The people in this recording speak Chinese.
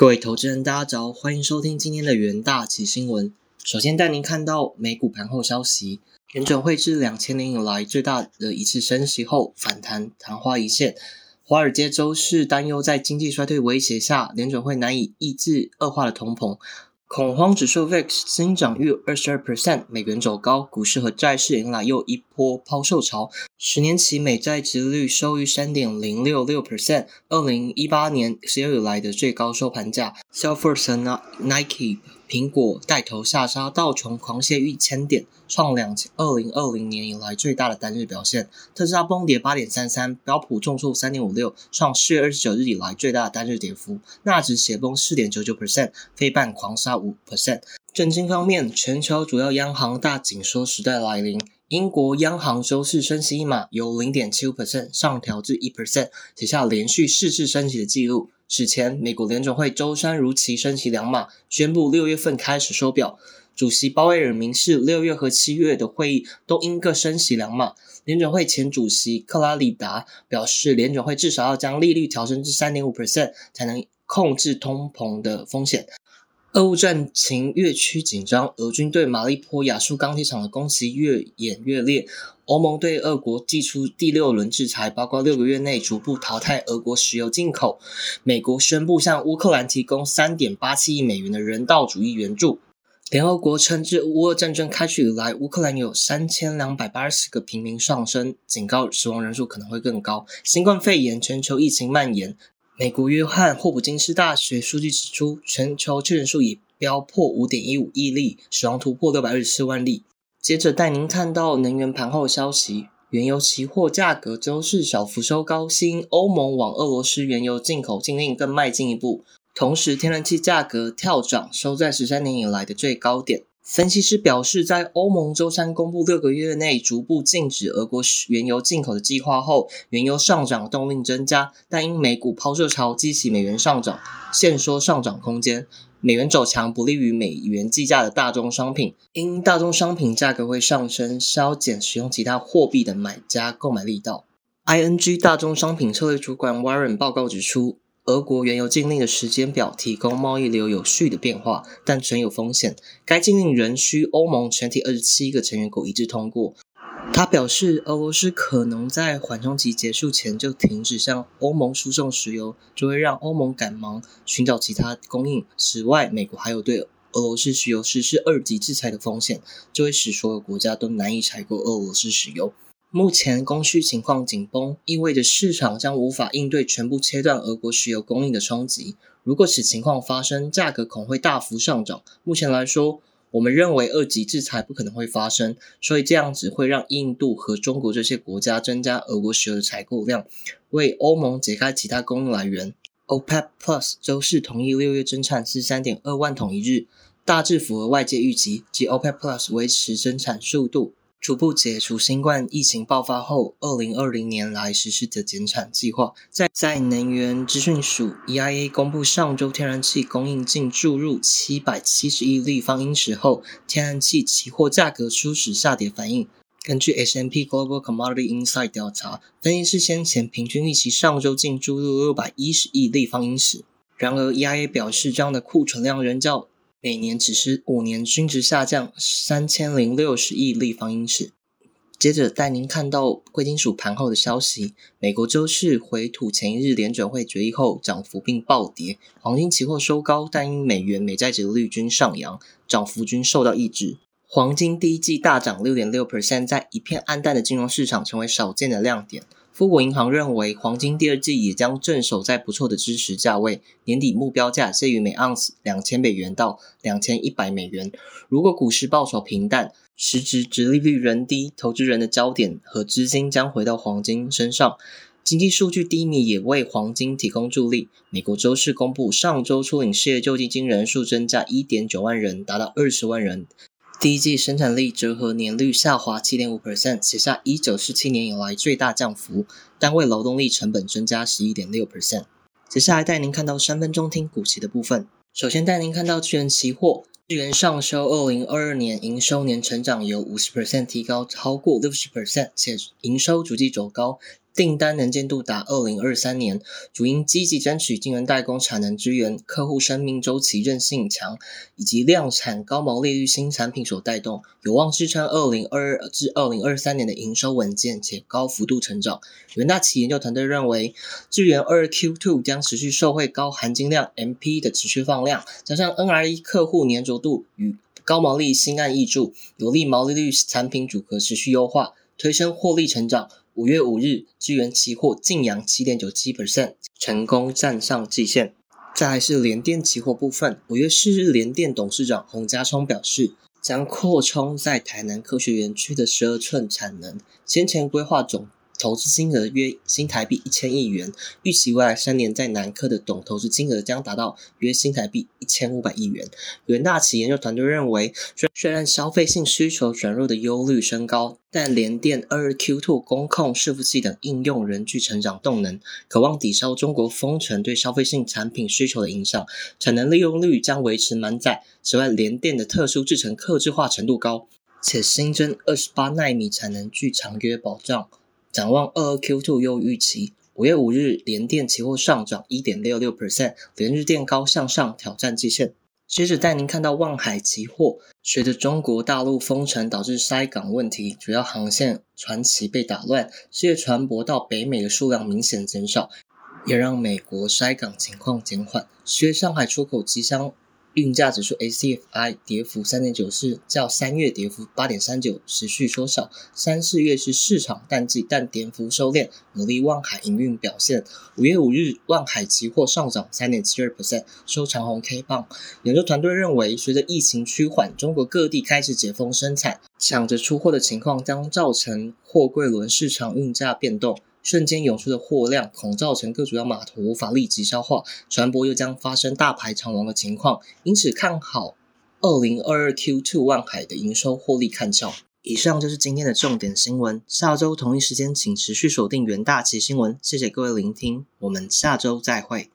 各位投资人，大家早，欢迎收听今天的元大旗新闻。首先带您看到美股盘后消息，联准会自两千年以来最大的一次升息后反弹昙花一现。华尔街周四担忧在经济衰退威胁下，联准会难以抑制恶化的通膨。恐慌指数 VIX 增长逾二十二 percent，美元走高，股市和债市迎来又一波抛售潮。十年期美债殖率收于三点零六六 percent，二零一八年十月以来的最高收盘价。Salesforce、Nike、苹果带头下杀，道琼狂泻逾一千点，创两二零二零年以来最大的单日表现。特斯拉崩跌八点三三，标普重挫三点五六，创四月二十九日以来最大的单日跌幅。纳指斜崩四点九九 percent，非半狂杀五 percent。震惊方面，全球主要央行大紧缩时代来临。英国央行周四升息一码，由零点七五 percent 上调至一 percent，写下连续四次升息的记录。此前，美国联准会周三如期升息两码，宣布六月份开始收表。主席鲍威尔明示，六月和七月的会议都应各升息两码。联准会前主席克拉里达表示，联准会至少要将利率调升至三点五 percent，才能控制通膨的风险。俄乌战情越趋紧张，俄军对马利坡亚速钢铁厂的攻击越演越烈。欧盟对俄国寄出第六轮制裁，包括六个月内逐步淘汰俄国石油进口。美国宣布向乌克兰提供三点八七亿美元的人道主义援助。联合国称，自乌俄战争开始以来，乌克兰有三千两百八十个平民丧生，警告死亡人数可能会更高。新冠肺炎全球疫情蔓延。美国约翰霍普金斯大学数据指出，全球确诊数已飙破五点一五亿例，死亡突破六百二十四万例。接着带您看到能源盘后消息，原油期货价格周四小幅收高，新欧盟往俄罗斯原油进口禁令更迈进一步。同时，天然气价格跳涨，收在十三年以来的最高点。分析师表示，在欧盟周三公布六个月内逐步禁止俄国原油进口的计划后，原油上涨动力增加，但因美股抛售潮激起美元上涨，限缩上涨空间。美元走强不利于美元计价的大宗商品，因大宗商品价格会上升，削减使用其他货币的买家购买力道。ING 大宗商品策略主管 Warren 报告指出。俄国原油禁令的时间表提供贸易流有序的变化，但存有风险。该禁令仍需欧盟全体二十七个成员国一致通过。他表示，俄罗斯可能在缓冲期结束前就停止向欧盟输送石油，就会让欧盟赶忙寻找其他供应。此外，美国还有对俄罗斯石油实施二级制裁的风险，就会使所有国家都难以采购俄罗斯石油。目前供需情况紧绷，意味着市场将无法应对全部切断俄国石油供应的冲击。如果此情况发生，价格恐会大幅上涨。目前来说，我们认为二级制裁不可能会发生，所以这样子会让印度和中国这些国家增加俄国石油的采购量，为欧盟解开其他供应来源。OPEC Plus 周四同意六月增产至三点二万桶一日，大致符合外界预期，即 OPEC Plus 维持增产速度。逐步解除新冠疫情爆发后，二零二零年来实施的减产计划。在在能源资讯署 EIA 公布上周天然气供应净注入七百七十亿立方英尺后，天然气期货价格初始下跌反应。根据 S&P Global Commodity Insight 调查，分析师先前平均预期上周净注入六百一十亿立方英尺。然而，EIA 表示，这样的库存量仍较每年只是五年均值下降三千零六十亿立方英尺。接着带您看到贵金属盘后的消息。美国周四回吐前一日联准会决议后涨幅并暴跌，黄金期货收高，但因美元美债值率均上扬，涨幅均受到抑制。黄金第一季大涨六点六 percent，在一片暗淡的金融市场成为少见的亮点。富国银行认为，黄金第二季也将镇守在不错的支持价位，年底目标价介于每盎司两千美元到两千一百美元。如果股市报酬平淡，实质值利率仍低，投资人的焦点和资金将回到黄金身上。经济数据低迷也为黄金提供助力。美国周四公布，上周初领失业救济金人数增加一点九万人，达到二十万人。第一季生产力折合年率下滑七点五 percent，写下一九四七年以来最大降幅。单位劳动力成本增加十一点六 percent。接下来带您看到三分钟听股期的部分。首先带您看到智元期货，智元上收二零二二年营收年成长由五十 percent 提高超过六十 percent，且营收逐季走高。订单能见度达二零二三年，主因积极争取晶圆代工产能支援、客户生命周期韧性强，以及量产高毛利率新产品所带动，有望支撑二零二二至二零二三年的营收稳健且高幅度成长。元大企研究团队认为，智源二 Q two 将持续受惠高含金量 MP 的持续放量，加上 NRE 客户粘着度与高毛利新案挹注，有利毛利率产品组合持续优化，推升获利成长。五月五日，资源期货净扬七点九七 percent，成功站上季线。再是联电期货部分，五月四日，联电董事长洪家聪表示，将扩充在台南科学园区的十二寸产能，先前规划总。投资金额约新台币一千亿元，预期未来三年在南科的总投资金额将达到约新台币一千五百亿元。元大企研究团队认为，虽然消费性需求转弱的忧虑升高，但联电二 Q two 工控伺服器等应用仍具成长动能，渴望抵消中国封城对消费性产品需求的影响，产能利用率将维持满载。此外，联电的特殊制程客制化程度高，且新增二十八纳米产能具长约保障。展望二二 Q two 又预期，五月五日连电期货上涨一点六六 percent，连日电高向上挑战季线。接着带您看到望海期货，随着中国大陆封城导致塞港问题，主要航线船期被打乱，世界船舶到北美的数量明显减少，也让美国塞港情况减缓。十月上海出口即将。运价指数 ACFI 跌幅三点九四，较三月跌幅八点三九持续缩小。三四月是市场淡季，但跌幅收敛，努力望海营运表现。五月五日，望海期货上涨三点七二 percent，收长红 K 棒。研究团队认为，随着疫情趋缓，中国各地开始解封生产，抢着出货的情况将造成货柜轮市场运价变动。瞬间涌出的货量，恐造成各主要码头无法立即消化，船舶又将发生大排长龙的情况，因此看好二零二二 Q two 万海的营收获利看涨。以上就是今天的重点新闻，下周同一时间请持续锁定元大旗新闻，谢谢各位聆听，我们下周再会。